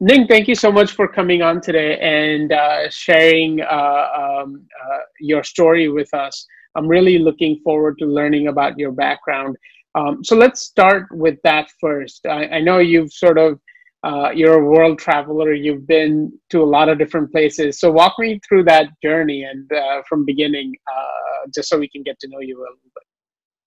Ning, thank you so much for coming on today and uh, sharing uh, um, uh, your story with us. I'm really looking forward to learning about your background. Um, so let's start with that first. I, I know you've sort of uh, you're a world traveler. You've been to a lot of different places. So walk me through that journey and uh, from beginning, uh, just so we can get to know you a little bit.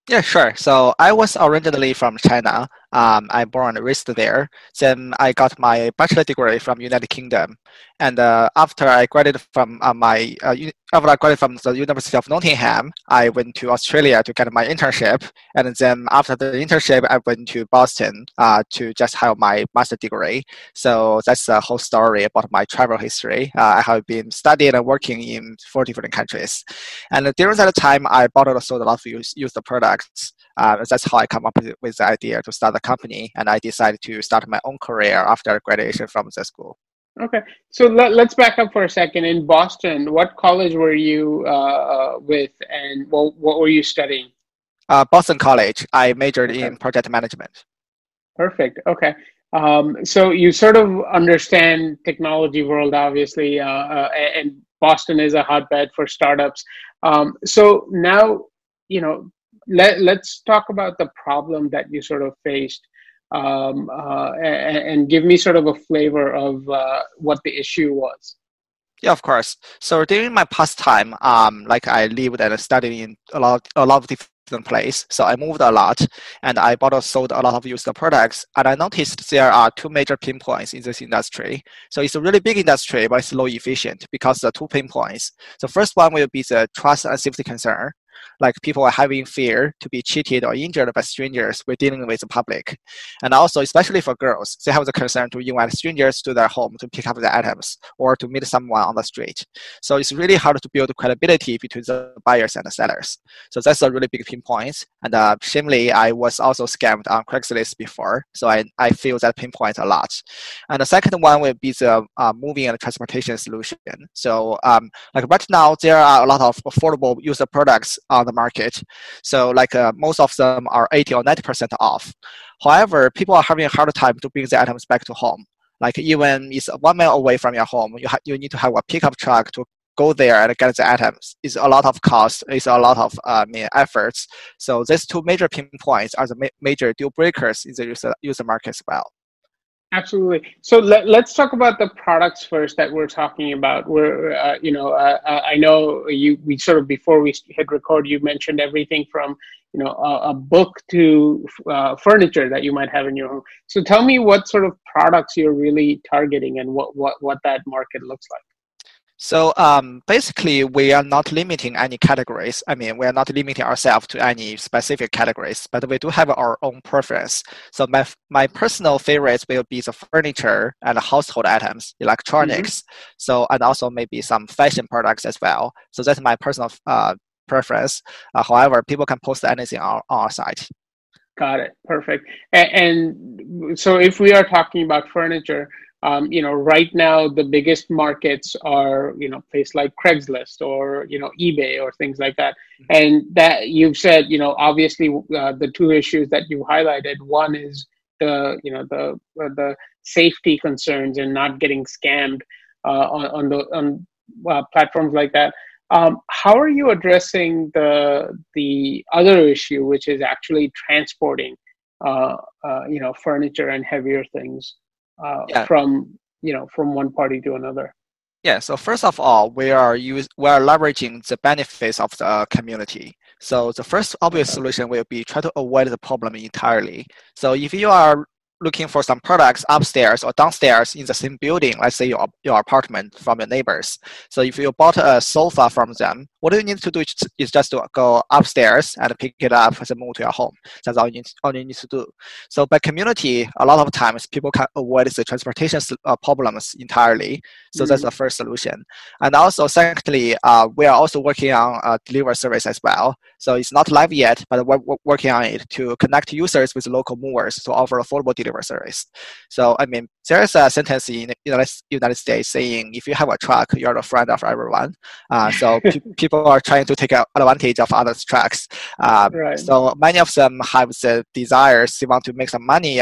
Yeah, sure. So I was originally from China. Um, I born and raised there. Then I got my bachelor degree from United Kingdom, and uh, after I graduated from uh, my uh, after I graduated from the University of Nottingham, I went to Australia to get my internship, and then after the internship, I went to Boston uh, to just have my master degree. So that's the whole story about my travel history. Uh, I have been studying and working in four different countries, and during that time, I bought and sold a lot of used, used products. Uh, that's how I come up with, with the idea to start the company, and I decided to start my own career after graduation from the school. Okay, so let, us back up for a second. In Boston, what college were you uh, uh, with, and what, what were you studying? Uh, Boston College. I majored okay. in project management. Perfect. Okay. Um, so you sort of understand technology world, obviously, uh, uh, and Boston is a hotbed for startups. Um, so now, you know, let, let's talk about the problem that you sort of faced um, uh, and, and, give me sort of a flavor of uh, what the issue was. Yeah, of course. So during my past time, um, like I lived and studied in a lot, a lot of different places. So I moved a lot, and I bought or sold a lot of used products. And I noticed there are two major pain points in this industry. So it's a really big industry, but it's low efficient because the two pain points. The first one will be the trust and safety concern like people are having fear to be cheated or injured by strangers when dealing with the public. And also, especially for girls, they have the concern to invite strangers to their home to pick up the items or to meet someone on the street. So it's really hard to build credibility between the buyers and the sellers. So that's a really big pain point. And uh, shamefully, I was also scammed on Craigslist before. So I, I feel that pain point a lot. And the second one will be the uh, moving and transportation solution. So um, like right now, there are a lot of affordable user products on the market. So like uh, most of them are 80 or 90% off. However, people are having a hard time to bring the items back to home. Like even it's one mile away from your home, you, ha- you need to have a pickup truck to go there and get the items. It's a lot of cost. It's a lot of uh, efforts. So these two major pain points are the ma- major deal breakers in the user, user market as well. Absolutely. So let, us talk about the products first that we're talking about. We're, uh, you know, uh, uh, I know you. We sort of before we hit record, you mentioned everything from, you know, a, a book to uh, furniture that you might have in your home. So tell me what sort of products you're really targeting and what what what that market looks like. So um, basically, we are not limiting any categories. I mean, we are not limiting ourselves to any specific categories, but we do have our own preference. So my my personal favorites will be the furniture and household items, electronics. Mm-hmm. So and also maybe some fashion products as well. So that's my personal uh, preference. Uh, however, people can post anything on, on our site. Got it. Perfect. And, and so if we are talking about furniture, um, you know, right now the biggest markets are, you know, place like Craigslist or, you know, eBay or things like that. Mm-hmm. And that you've said, you know, obviously uh, the two issues that you highlighted, one is the, you know, the, uh, the safety concerns and not getting scammed uh, on, on the, on uh, platforms like that. Um, how are you addressing the, the other issue, which is actually transporting, uh, uh, you know, furniture and heavier things? Uh, yeah. from you know from one party to another. Yeah so first of all we are use we are leveraging the benefits of the community. So the first obvious solution will be try to avoid the problem entirely. So if you are looking for some products upstairs or downstairs in the same building, let's say your, your apartment from your neighbors. So if you bought a sofa from them, what you need to do is just to go upstairs and pick it up and move to your home. That's all you need, all you need to do. So by community, a lot of times people can avoid the transportation uh, problems entirely. So mm-hmm. that's the first solution. And also, secondly, uh, we are also working on a delivery service as well. So it's not live yet, but we're, we're working on it to connect users with local movers to offer affordable delivery service. So I mean, there is a sentence in the United States saying, "If you have a truck, you're the friend of everyone." Uh, so pe- people are trying to take advantage of others' trucks. Uh, right. So many of them have the desires they want to make some money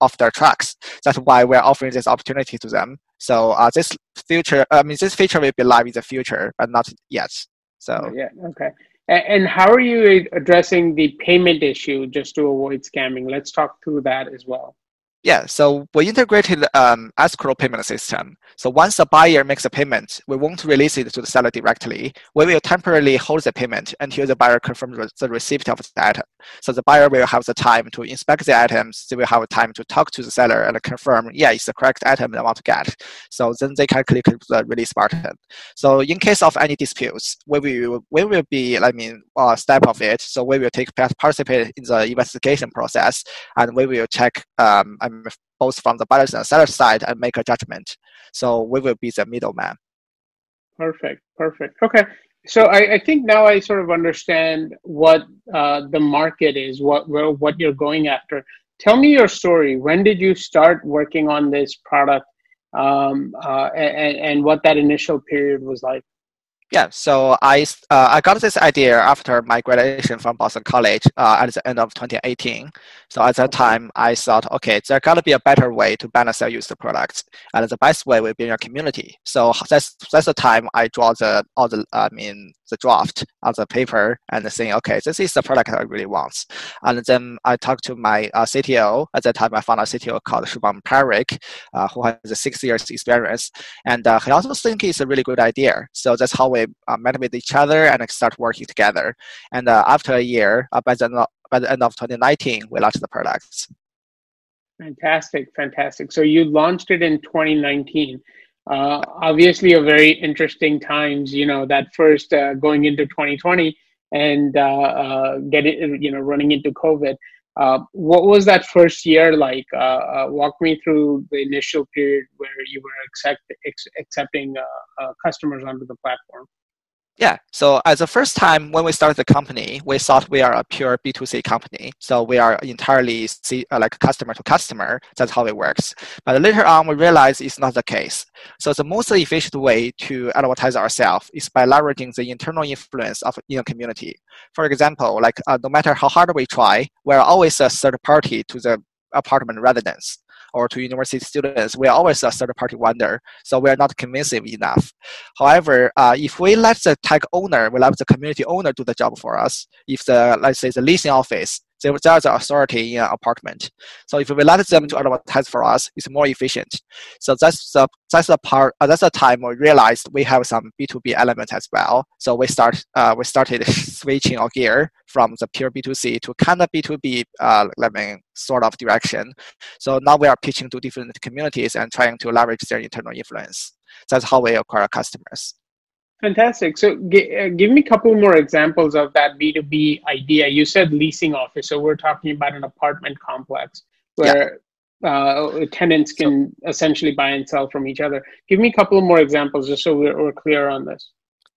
off their trucks. That's why we're offering this opportunity to them. So uh, this future, I mean, this feature will be live in the future, but not yet. So yeah, okay. And how are you addressing the payment issue just to avoid scamming? Let's talk through that as well. Yeah, so we integrated um, escrow payment system. So once the buyer makes a payment, we won't release it to the seller directly. We will temporarily hold the payment until the buyer confirms the receipt of the item. So the buyer will have the time to inspect the items. They will have time to talk to the seller and confirm, yeah, it's the correct item they want to get. So then they can click the release button. So in case of any disputes, we will we will be, I mean, a step of it. So we will take participate in the investigation process, and we will check. Um, both from the buyer's and seller side and make a judgment. So we will be the middleman. Perfect, perfect. Okay, so I, I think now I sort of understand what uh, the market is, what what you're going after. Tell me your story. When did you start working on this product, um, uh, and, and what that initial period was like? Yeah, so I uh, I got this idea after my graduation from Boston College uh, at the end of 2018. So at that time, I thought, okay, there got to be a better way to balance sell used products, and the best way will be in your community. So that's that's the time I draw the all the I mean the draft of the paper and saying, okay, this is the product I really want. And then I talked to my uh, CTO. At that time, I found a CTO called Shubham Parekh, uh, who has six years experience, and uh, he also think it's a really good idea. So that's how we uh, met with each other and start working together. And uh, after a year, uh, by the by the end of 2019, we launched the products. Fantastic, fantastic. So you launched it in 2019 uh, obviously a very interesting times you know that first uh, going into 2020 and uh, uh getting you know running into covid uh, what was that first year like? Uh, walk me through the initial period where you were accept, ex- accepting customers onto the platform yeah. So as the first time when we started the company, we thought we are a pure B2C company. So we are entirely uh, like customer to customer. That's how it works. But later on, we realized it's not the case. So the most efficient way to advertise ourselves is by leveraging the internal influence of in a community. For example, like uh, no matter how hard we try, we're always a third party to the apartment residents or to university students, we are always a third party vendor, so we are not convincing enough. However, uh, if we let the tech owner, we let the community owner do the job for us, if the, let's say the leasing office they are the authority in an apartment. So if we let them to advertise for us, it's more efficient. So that's the that's the part uh, that's the time we realized we have some B two B element as well. So we start uh, we started switching our gear from the pure B two C to kind of B two B uh, I sort of direction. So now we are pitching to different communities and trying to leverage their internal influence. That's how we acquire customers. Fantastic. So, g- uh, give me a couple more examples of that B2B idea. You said leasing office. So, we're talking about an apartment complex where yeah. uh, tenants can so, essentially buy and sell from each other. Give me a couple more examples just so we're, we're clear on this.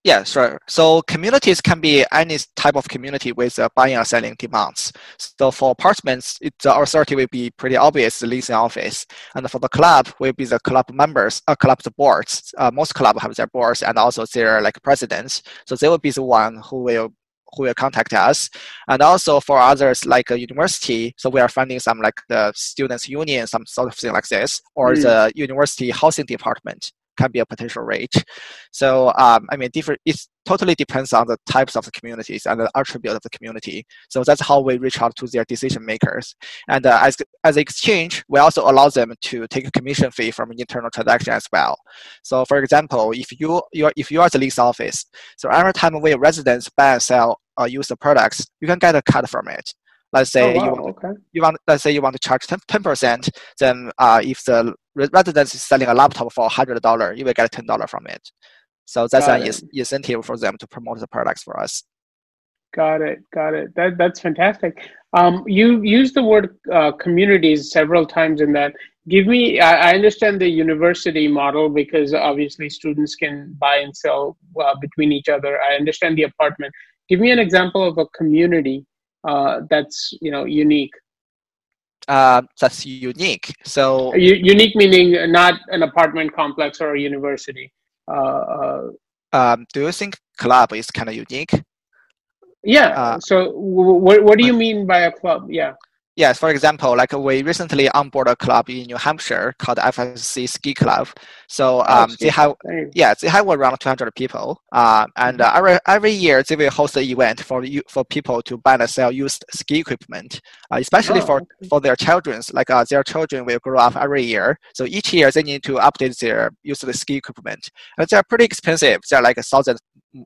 Yeah, sure. So communities can be any type of community with uh, buying and selling demands. So for apartments, it, the authority will be pretty obvious, the leasing office. And for the club, will be the club members, uh, club's boards. Uh, most club have their boards and also their like presidents. So they will be the one who will who will contact us. And also for others like a university, so we are funding some like the students union, some sort of thing like this, or mm. the university housing department can be a potential rate. So um, I mean, different. It totally depends on the types of the communities and the attribute of the community. So that's how we reach out to their decision makers. And uh, as as exchange, we also allow them to take a commission fee from an internal transaction as well. So for example, if you you if you are the lease office, so every time we residents buy and sell or use the products, you can get a cut from it. Let's say oh, wow, you want okay. you want let's say you want to charge ten percent, then uh, if the residence is selling a laptop for hundred dollar, you will get ten dollar from it. So that's got an it. incentive for them to promote the products for us. Got it, got it. That that's fantastic. Um, you used the word uh, communities several times in that. Give me. I, I, understand the university model because obviously students can buy and sell uh, between each other. I understand the apartment. Give me an example of a community uh, that's you know unique. Uh, that's unique. So U- unique meaning not an apartment complex or a university. Uh, uh um, do you think club is kind of unique? Yeah uh, so w- what, what do you mean by a club? Yeah Yes, for example, like we recently onboarded a club in New Hampshire called FSC Ski Club. So oh, um, oh, they have yeah, they have around 200 people, uh, and uh, every every year they will host an event for you for people to buy and sell used ski equipment, uh, especially oh, for okay. for their childrens. Like uh, their children will grow up every year, so each year they need to update their used ski equipment, and they're pretty expensive. They're like a thousand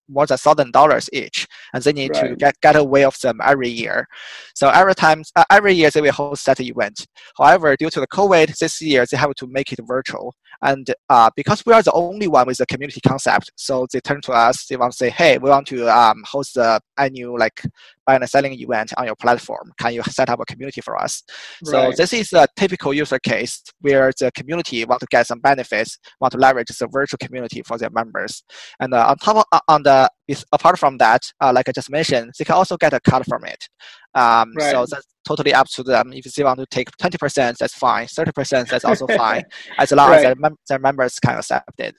more than thousand dollars each, and they need right. to get get away of them every year. So every time, uh, every year they will host that event. However, due to the COVID this year, they have to make it virtual. And uh, because we are the only one with the community concept, so they turn to us. They want to say, "Hey, we want to um, host the annual like and selling event on your platform. Can you set up a community for us?" Right. So this is a typical user case where the community want to get some benefits, want to leverage the virtual community for their members. And uh, on top of, uh, on the apart from that, uh, like I just mentioned, they can also get a cut from it. Um, right. So that's totally up to them. If they want to take 20%, that's fine. 30%, that's also fine, as long right. as their, mem- their members can accept it.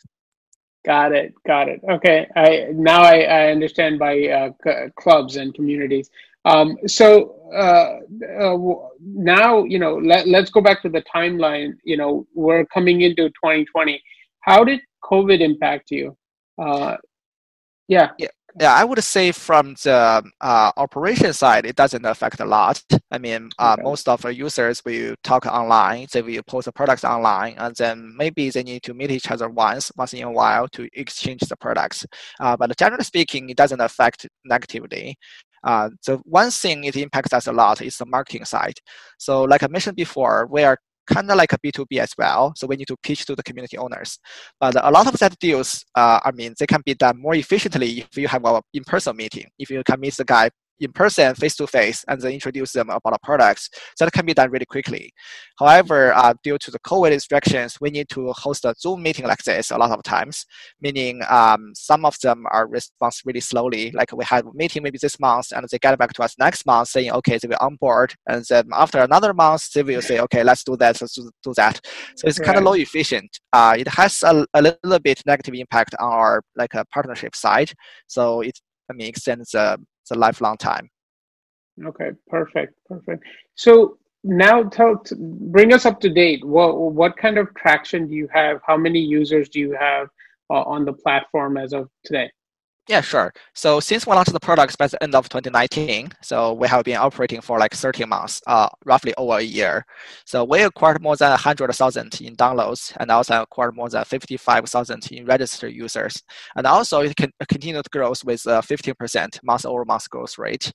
Got it. Got it. Okay. I now I, I understand by uh, c- clubs and communities. Um, so uh, uh, now you know. Let, let's go back to the timeline. You know, we're coming into 2020. How did COVID impact you? Uh, yeah. Yeah. Yeah, I would say from the uh, operation side, it doesn't affect a lot. I mean, uh, okay. most of our users will talk online, they will post the products online, and then maybe they need to meet each other once, once in a while to exchange the products. Uh, but generally speaking, it doesn't affect negatively. Uh, the one thing it impacts us a lot is the marketing side. So, like I mentioned before, we are kind of like a B2B as well. So we need to pitch to the community owners. But a lot of that deals, uh, I mean, they can be done more efficiently if you have an in-person meeting. If you can meet the guy in person, face to face, and then introduce them about our products. So that can be done really quickly. However, uh, due to the COVID restrictions, we need to host a Zoom meeting like this a lot of times, meaning um, some of them are response really slowly. Like we had a meeting maybe this month, and they get back to us next month saying, okay, they will onboard, and then after another month, they will say, okay, let's do that, let's do that. So it's kind of low efficient. Uh, it has a, a little bit negative impact on our like a partnership side. So it I mean extends uh, it's a lifelong time. Okay, perfect, perfect. So now tell bring us up to date. What what kind of traction do you have? How many users do you have uh, on the platform as of today? Yeah, sure. So since we launched the products by the end of 2019, so we have been operating for like 13 months, uh, roughly over a year. So we acquired more than 100,000 in downloads and also acquired more than 55,000 in registered users. And also it can continue to grow with a 15% month over month growth rate.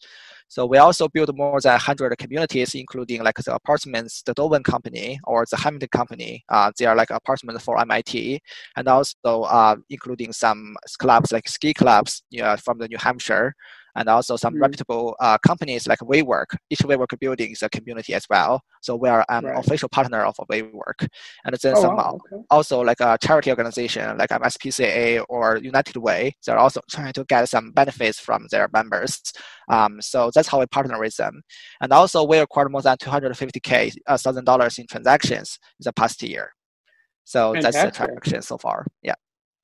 So we also built more than 100 communities, including like the apartments, the Dolben company or the Hamilton company. Uh, they are like apartments for MIT, and also uh, including some clubs like ski clubs know, from the New Hampshire and also some mm. reputable uh, companies like WeWork. Each WeWork building is a community as well. So we are an right. official partner of WeWork. And then oh, some wow. okay. also like a charity organization like MSPCA or United Way. They're also trying to get some benefits from their members. Um, so that's how we partner with them. And also we acquired more than 250k uh, thousand dollars in transactions in the past year. So Fantastic. that's the transaction so far. Yeah.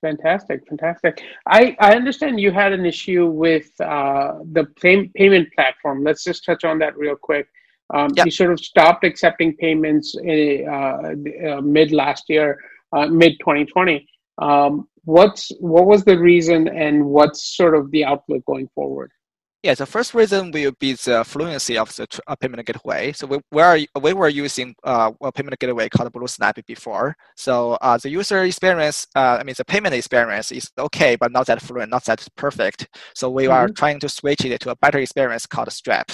Fantastic, fantastic. I, I understand you had an issue with uh, the pay- payment platform. Let's just touch on that real quick. Um, yep. You sort of stopped accepting payments in, uh, uh, mid last year, uh, mid 2020. Um, what's what was the reason, and what's sort of the outlook going forward? Yeah, the first reason will be the fluency of the uh, payment gateway. So we, we, are, we were using uh, a payment gateway called BlueSnap before. So uh, the user experience, uh, I mean, the payment experience is okay, but not that fluent, not that perfect. So we mm-hmm. are trying to switch it to a better experience called Stripe.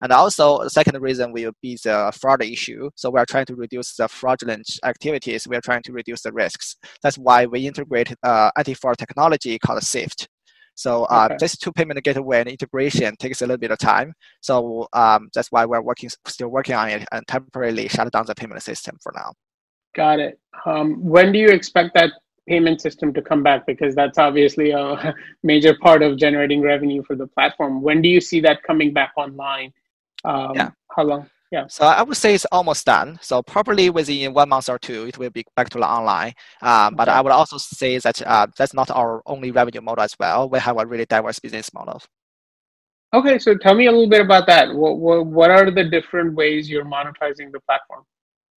And also, the second reason will be the fraud issue. So we are trying to reduce the fraudulent activities. We are trying to reduce the risks. That's why we integrate uh, anti-fraud technology called SIFT. So uh, okay. this two payment gateway and integration takes a little bit of time. So um, that's why we're working, still working on it and temporarily shut down the payment system for now. Got it. Um, when do you expect that payment system to come back? Because that's obviously a major part of generating revenue for the platform. When do you see that coming back online? Um, yeah. How long? Yeah. So I would say it's almost done. So probably within one month or two, it will be back to the online. Um, but I would also say that uh, that's not our only revenue model as well. We have a really diverse business model. Okay, so tell me a little bit about that. What, what, what are the different ways you're monetizing the platform?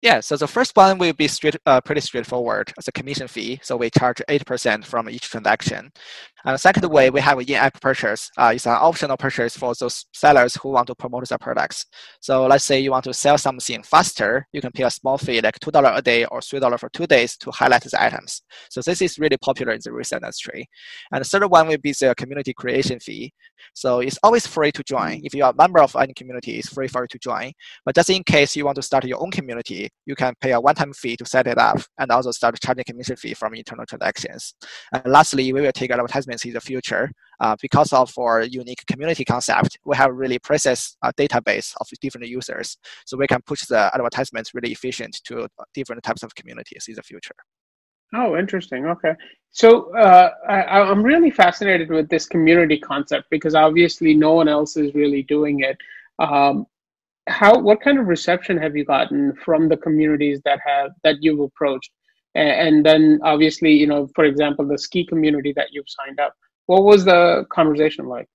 Yeah, so the first one will be straight, uh, pretty straightforward. It's a commission fee. So we charge 8% from each transaction. And the second way, we have in-app purchase. Uh, it's an optional purchase for those sellers who want to promote their products. So let's say you want to sell something faster, you can pay a small fee, like $2 a day or $3 for two days to highlight the items. So this is really popular in the resale industry. And the third one will be the community creation fee. So it's always free to join. If you are a member of any community, it's free for you to join. But just in case you want to start your own community, you can pay a one-time fee to set it up and also start charging commission fee from internal transactions. And lastly, we will take advertisement in the future. Uh, because of our unique community concept, we have really precise uh, database of different users. So we can push the advertisements really efficient to different types of communities in the future. Oh, interesting. Okay. So uh, I, am really fascinated with this community concept because obviously no one else is really doing it. Um, how what kind of reception have you gotten from the communities that have that you've approached? And then obviously you know for example the ski community that you've signed up what was the conversation like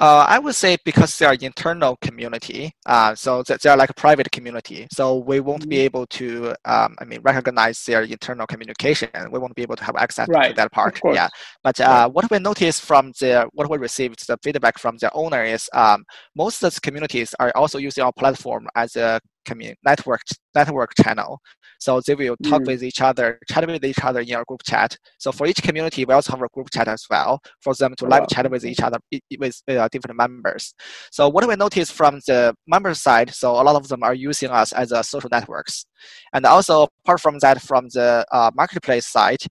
uh, I would say because they are internal community, uh, so they are like a private community. So we won't mm-hmm. be able to, um, I mean, recognize their internal communication. We won't be able to have access right. to that part. Yeah. But uh, right. what we noticed from the what we received the feedback from the owner is um, most of the communities are also using our platform as a community network network channel. So they will talk mm. with each other, chat with each other in our group chat. So for each community, we also have a group chat as well for them to live wow. chat with each other with uh, different members. So what we noticed from the member side, so a lot of them are using us as a social networks, and also apart from that, from the uh, marketplace side,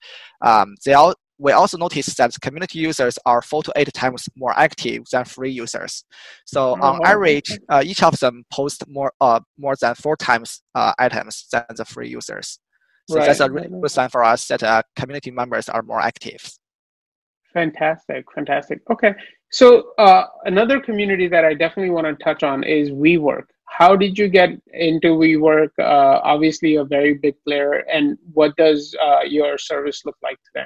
um, they all we also noticed that community users are four to eight times more active than free users. So oh, on average, uh, each of them post more uh, more than four times uh, items than the free users. So right. that's a really good sign for us that uh, community members are more active. Fantastic, fantastic. Okay, so uh, another community that I definitely want to touch on is WeWork. How did you get into WeWork? Uh, obviously, a very big player, and what does your service look like today?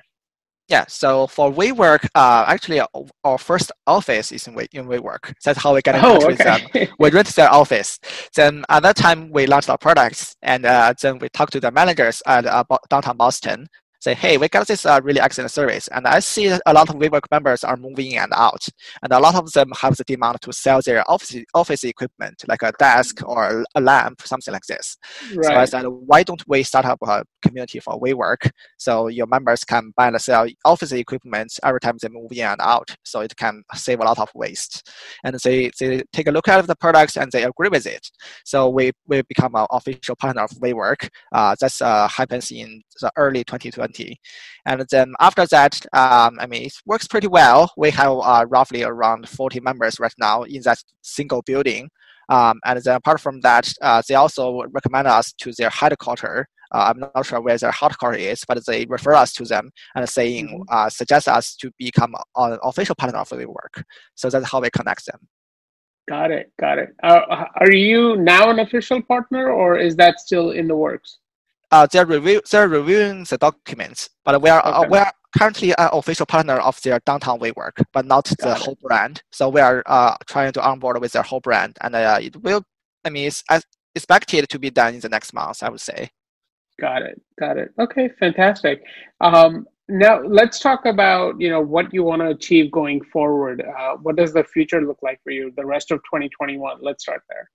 Yeah, so for WeWork, uh, actually our first office is in, We- in WeWork. That's how we got in touch oh, okay. with them. We rent their office. Then at that time, we launched our products, and uh, then we talked to the managers at uh, downtown Boston say, hey, we got this uh, really excellent service. And I see a lot of WeWork members are moving in and out. And a lot of them have the demand to sell their office, office equipment, like a desk or a lamp, something like this. Right. So I said, why don't we start up a community for WeWork so your members can buy and sell office equipment every time they move in and out. So it can save a lot of waste. And they, they take a look at the products and they agree with it. So we, we become an official partner of WeWork. Uh, that uh, happens in the early 2020 2020. And then after that, um, I mean, it works pretty well. We have uh, roughly around 40 members right now in that single building. Um, and then apart from that, uh, they also recommend us to their headquarters. Uh, I'm not sure where their headquarters is, but they refer us to them and saying, mm-hmm. uh, suggest us to become an official partner of work. So that's how we connect them. Got it. Got it. Uh, are you now an official partner or is that still in the works? Uh, they're review they're reviewing the documents, but we are uh, okay. uh, we are currently an official partner of their downtown WeWork, but not Got the it. whole brand. So we are uh, trying to onboard with their whole brand, and uh, it will. I mean, it's expected to be done in the next month. I would say. Got it. Got it. Okay, fantastic. Um, now let's talk about you know what you want to achieve going forward. Uh, what does the future look like for you? The rest of 2021. Let's start there.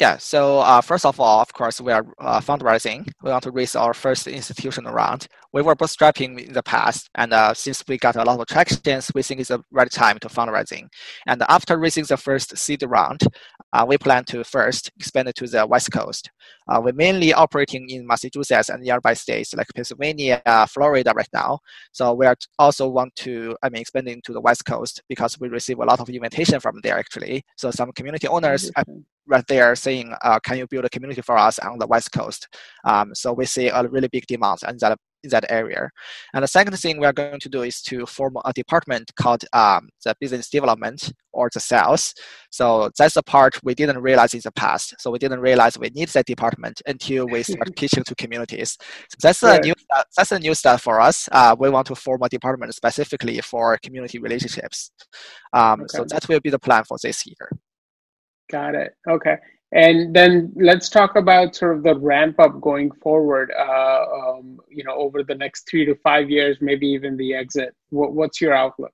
Yeah, so uh, first of all, of course, we are uh, fundraising. We want to raise our first institutional round. We were bootstrapping in the past, and uh, since we got a lot of traction, we think it's the right time to fundraising. And after raising the first seed round, uh, we plan to first expand it to the West Coast. Uh, we're mainly operating in Massachusetts and nearby states like Pennsylvania, Florida right now. So we are also want to, I mean, expanding to the West Coast because we receive a lot of invitation from there actually. So some community owners right there saying, uh, can you build a community for us on the West Coast? Um, so we see a really big demand and that that area. And the second thing we are going to do is to form a department called um, the business development or the sales. So that's the part we didn't realize in the past. So we didn't realize we need that department until we start pitching to communities. So that's right. a new that's a new start for us. Uh, we want to form a department specifically for community relationships. Um, okay. So that will be the plan for this year. Got it. Okay. And then let's talk about sort of the ramp up going forward. Uh, um, you know, over the next three to five years, maybe even the exit. What, what's your outlook?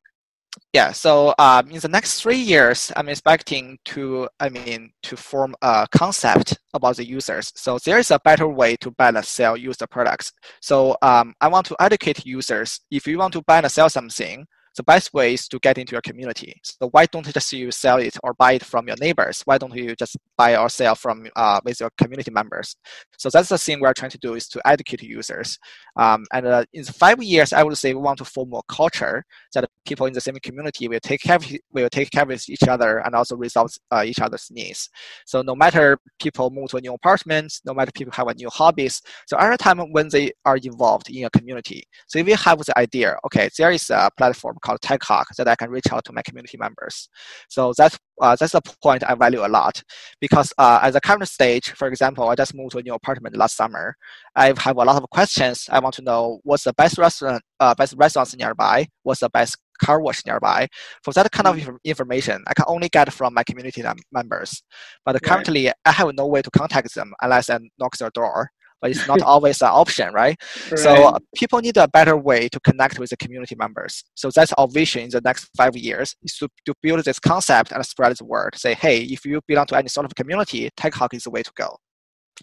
Yeah, so um, in the next three years, I'm expecting to, I mean, to form a concept about the users. So there is a better way to buy and sell user products. So um, I want to educate users. If you want to buy and sell something, the best way is to get into your community. So why don't you just you sell it or buy it from your neighbors? Why don't you just buy or sell from uh, with your community members? So that's the thing we're trying to do is to educate users. Um, and uh, in five years, I would say we want to form a culture that people in the same community will take care of, will take care of each other and also resolve uh, each other's needs. So no matter people move to a new apartment, no matter people have a new hobbies, so every time when they are involved in a community, so if you have the idea, okay, there is a platform called TechHawk that I can reach out to my community members. So that's uh, that's a point I value a lot because uh, at the current stage, for example, I just moved to a new apartment last summer. I have a lot of questions. I want to know what's the best restaurant, uh, best restaurants nearby, what's the best car wash nearby. For that kind of mm. information, I can only get from my community members. But currently, right. I have no way to contact them unless I knock their door but it's not always an option, right? right? So uh, people need a better way to connect with the community members. So that's our vision in the next five years is to, to build this concept and spread the word. Say, hey, if you belong to any sort of community, TechHawk is the way to go.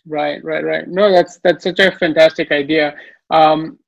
Right, right, right. No, that's that's such a fantastic idea. Um,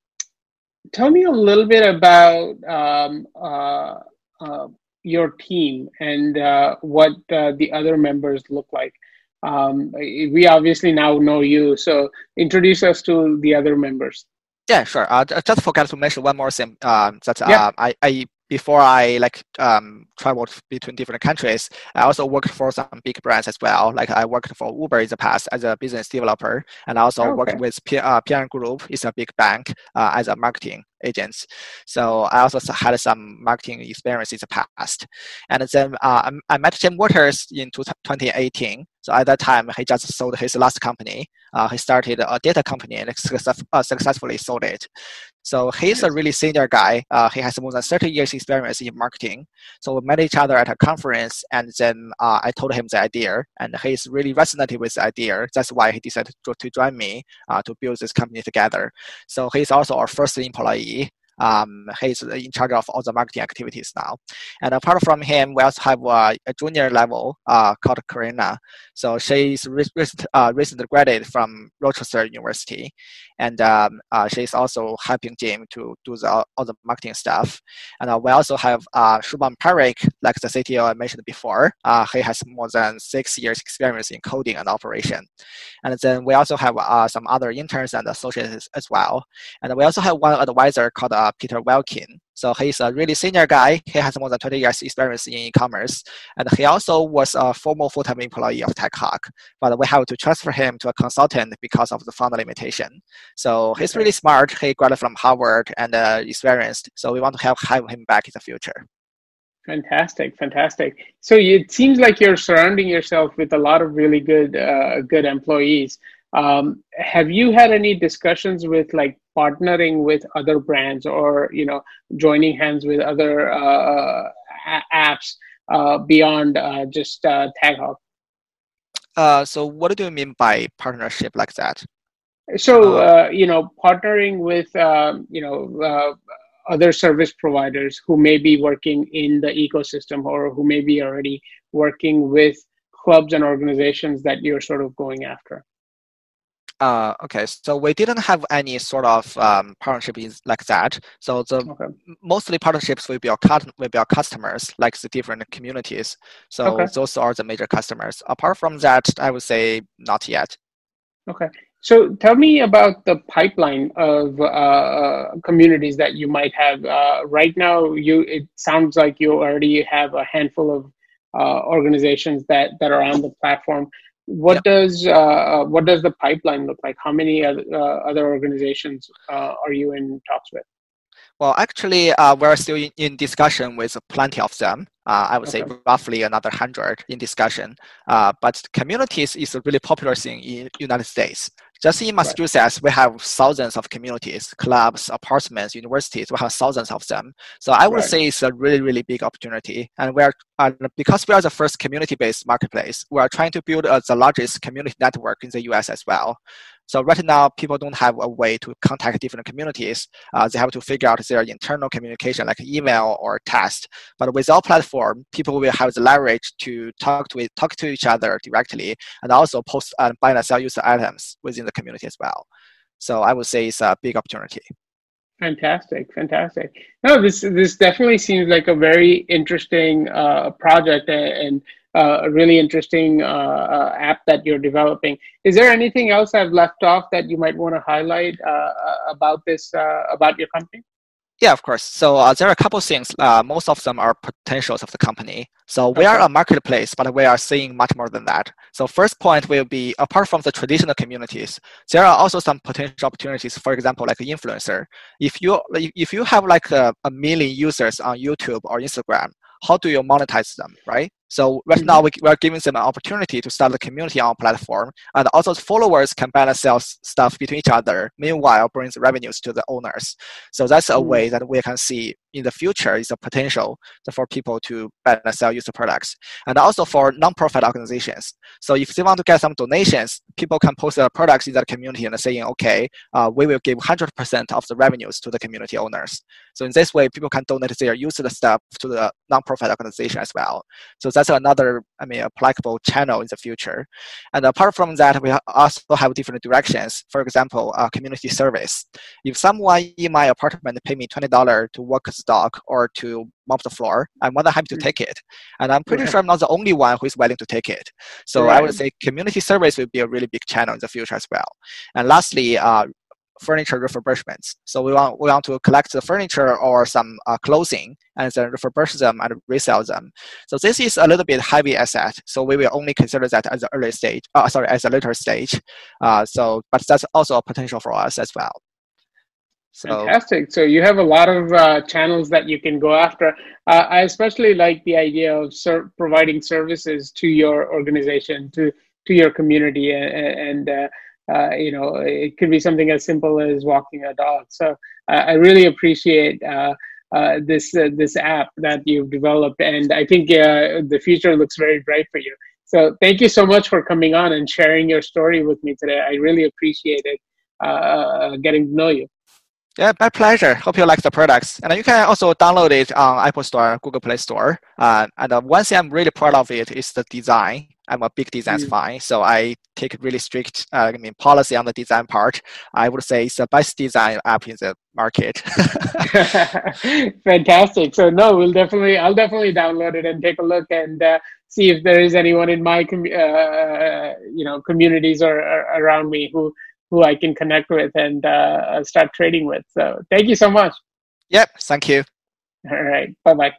tell me a little bit about um, uh, uh, your team and uh, what uh, the other members look like um, we obviously now know you. So introduce us to the other members. Yeah, sure. Uh, just forgot to mention one more thing. Um, that yeah. uh, I, I before I like um, traveled between different countries, I also worked for some big brands as well. Like I worked for Uber in the past as a business developer, and I also okay. worked with P- uh, PN Group. It's a big bank uh, as a marketing agent. So I also had some marketing experience in the past. And then uh, I met Jim Waters in 2018. So at that time, he just sold his last company. Uh, he started a data company and success, uh, successfully sold it. So he's a really senior guy. Uh, he has more than 30 years experience in marketing. So we met each other at a conference, and then uh, I told him the idea, and he's really resonated with the idea. That's why he decided to, to join me uh, to build this company together. So he's also our first employee. Um, he's in charge of all the marketing activities now. And apart from him, we also have a, a junior level uh, called Karina. So she's re- uh, recently graduated from Rochester University, and um, uh, she's also helping Jim to do the, all the marketing stuff. And uh, we also have uh, Shubham Parekh, like the CTO I mentioned before. Uh, he has more than six years experience in coding and operation. And then we also have uh, some other interns and associates as well. And we also have one advisor called Peter Welkin. So he's a really senior guy. He has more than 20 years experience in e-commerce. And he also was a former full-time employee of TechHawk. But we have to transfer him to a consultant because of the fund limitation. So he's really smart. He graduated from Harvard and uh, experienced. So we want to have, have him back in the future. Fantastic, fantastic. So it seems like you're surrounding yourself with a lot of really good, uh, good employees. Um, have you had any discussions with like partnering with other brands or you know joining hands with other uh, apps uh, beyond uh, just uh? Uh, so what do you mean by partnership like that? So uh, uh, you know, partnering with um, you know other service providers who may be working in the ecosystem or who may be already working with clubs and organizations that you're sort of going after. Uh, okay, so we didn't have any sort of um, partnership like that. So the okay. mostly partnerships with our with our customers, like the different communities. So okay. those are the major customers. Apart from that, I would say not yet. Okay. So tell me about the pipeline of uh, uh, communities that you might have uh, right now. You it sounds like you already have a handful of uh, organizations that that are on the platform what yep. does uh, what does the pipeline look like? How many other, uh, other organizations uh, are you in talks with? Well, actually, uh, we're still in, in, discussion with plenty of them. Uh, I would okay. say roughly another hundred in discussion. Uh, but communities is a really popular thing in United States. Just in Massachusetts, right. we have thousands of communities, clubs, apartments, universities. We have thousands of them. So I would right. say it's a really, really big opportunity. And we're uh, because we are the first community-based marketplace, we are trying to build uh, the largest community network in the U.S. as well. So right now, people don't have a way to contact different communities. Uh, they have to figure out their internal communication, like email or text. But with our platform, people will have the leverage to talk to talk to each other directly, and also post and buy and sell user items within the community as well. So I would say it's a big opportunity. Fantastic, fantastic. No, this this definitely seems like a very interesting uh, project and uh, a really interesting uh, uh, app that you're developing. Is there anything else I've left off that you might want to highlight uh, about this about your company? Yeah, of course. So uh, there are a couple of things. Uh, most of them are potentials of the company. So we okay. are a marketplace, but we are seeing much more than that. So first point will be apart from the traditional communities, there are also some potential opportunities. For example, like an influencer. If you if you have like a, a million users on YouTube or Instagram, how do you monetize them, right? So right now we, we are giving them an opportunity to start a community on our platform, and also followers can buy and sell stuff between each other. Meanwhile, brings revenues to the owners. So that's a mm-hmm. way that we can see in the future is a potential for people to buy and sell user products, and also for non-profit organizations. So if they want to get some donations, people can post their products in that community and saying, okay, uh, we will give 100% of the revenues to the community owners. So in this way, people can donate their user stuff to the non-profit organization as well. So that's another, I mean, applicable channel in the future. And apart from that, we also have different directions. For example, uh, community service. If someone in my apartment pay me $20 to walk the dog or to mop the floor, I'm more than happy to mm. take it. And I'm pretty sure I'm not the only one who is willing to take it. So right. I would say community service will be a really big channel in the future as well. And lastly, uh, furniture refurbishments. So we want we want to collect the furniture or some uh, clothing and then refurbish them and resell them. So this is a little bit heavy asset. So we will only consider that as an early stage. Uh, sorry, as a later stage. Uh, so but that's also a potential for us as well. So, Fantastic. So you have a lot of uh, channels that you can go after. Uh, I especially like the idea of ser- providing services to your organization, to to your community, and, and uh, uh, you know, it could be something as simple as walking a dog. So uh, I really appreciate uh, uh this this app that you've developed, and I think the future looks very bright for you. So thank you so much for coming on and sharing your story with me today. I really appreciate it getting to know you. Yeah, my pleasure. Hope you like the products. And you can also download it on Apple Store, Google Play Store. Uh, and uh, one thing I'm really proud of it is the design. I'm a big design mm. fan, so I take really strict, uh, I mean, policy on the design part. I would say it's the best design app in the market. Fantastic. So no, we'll definitely, I'll definitely download it and take a look and uh, see if there is anyone in my, com- uh, you know, communities or, or, around me who who I can connect with and uh, start trading with. So thank you so much. Yep. Thank you. All right. Bye bye.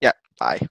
Yeah. Bye.